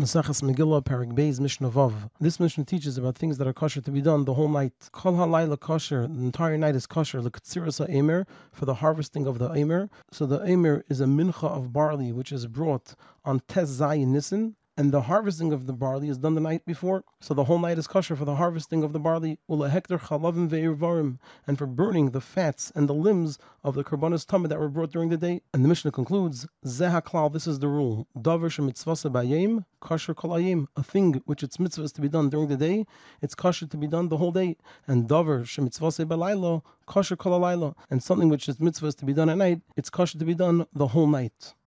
Maseches Megillah, Parak Beis, Mishnah Vav. This Mishnah teaches about things that are kosher to be done the whole night. Kol halayla kosher, the entire night is kosher, l'ktsiras ha'emer, for the harvesting of the emer. So the emer is a mincha of barley, which is brought on Tes Zayin Nissen, and the harvesting of the barley is done the night before. So the whole night is kosher for the harvesting of the barley. And for burning the fats and the limbs of the karbanis tamid that were brought during the day. And the Mishnah concludes, Zehaklal, this is the rule. Shemitzvasa bayim, kosher kolayim, a thing which its mitzvah is to be done during the day, it's kosher to be done the whole day. And davar shemitzvasa balaylo, kosher kolalaylo, and something which its mitzvah is to be done at night, it's kosher to be done the whole night.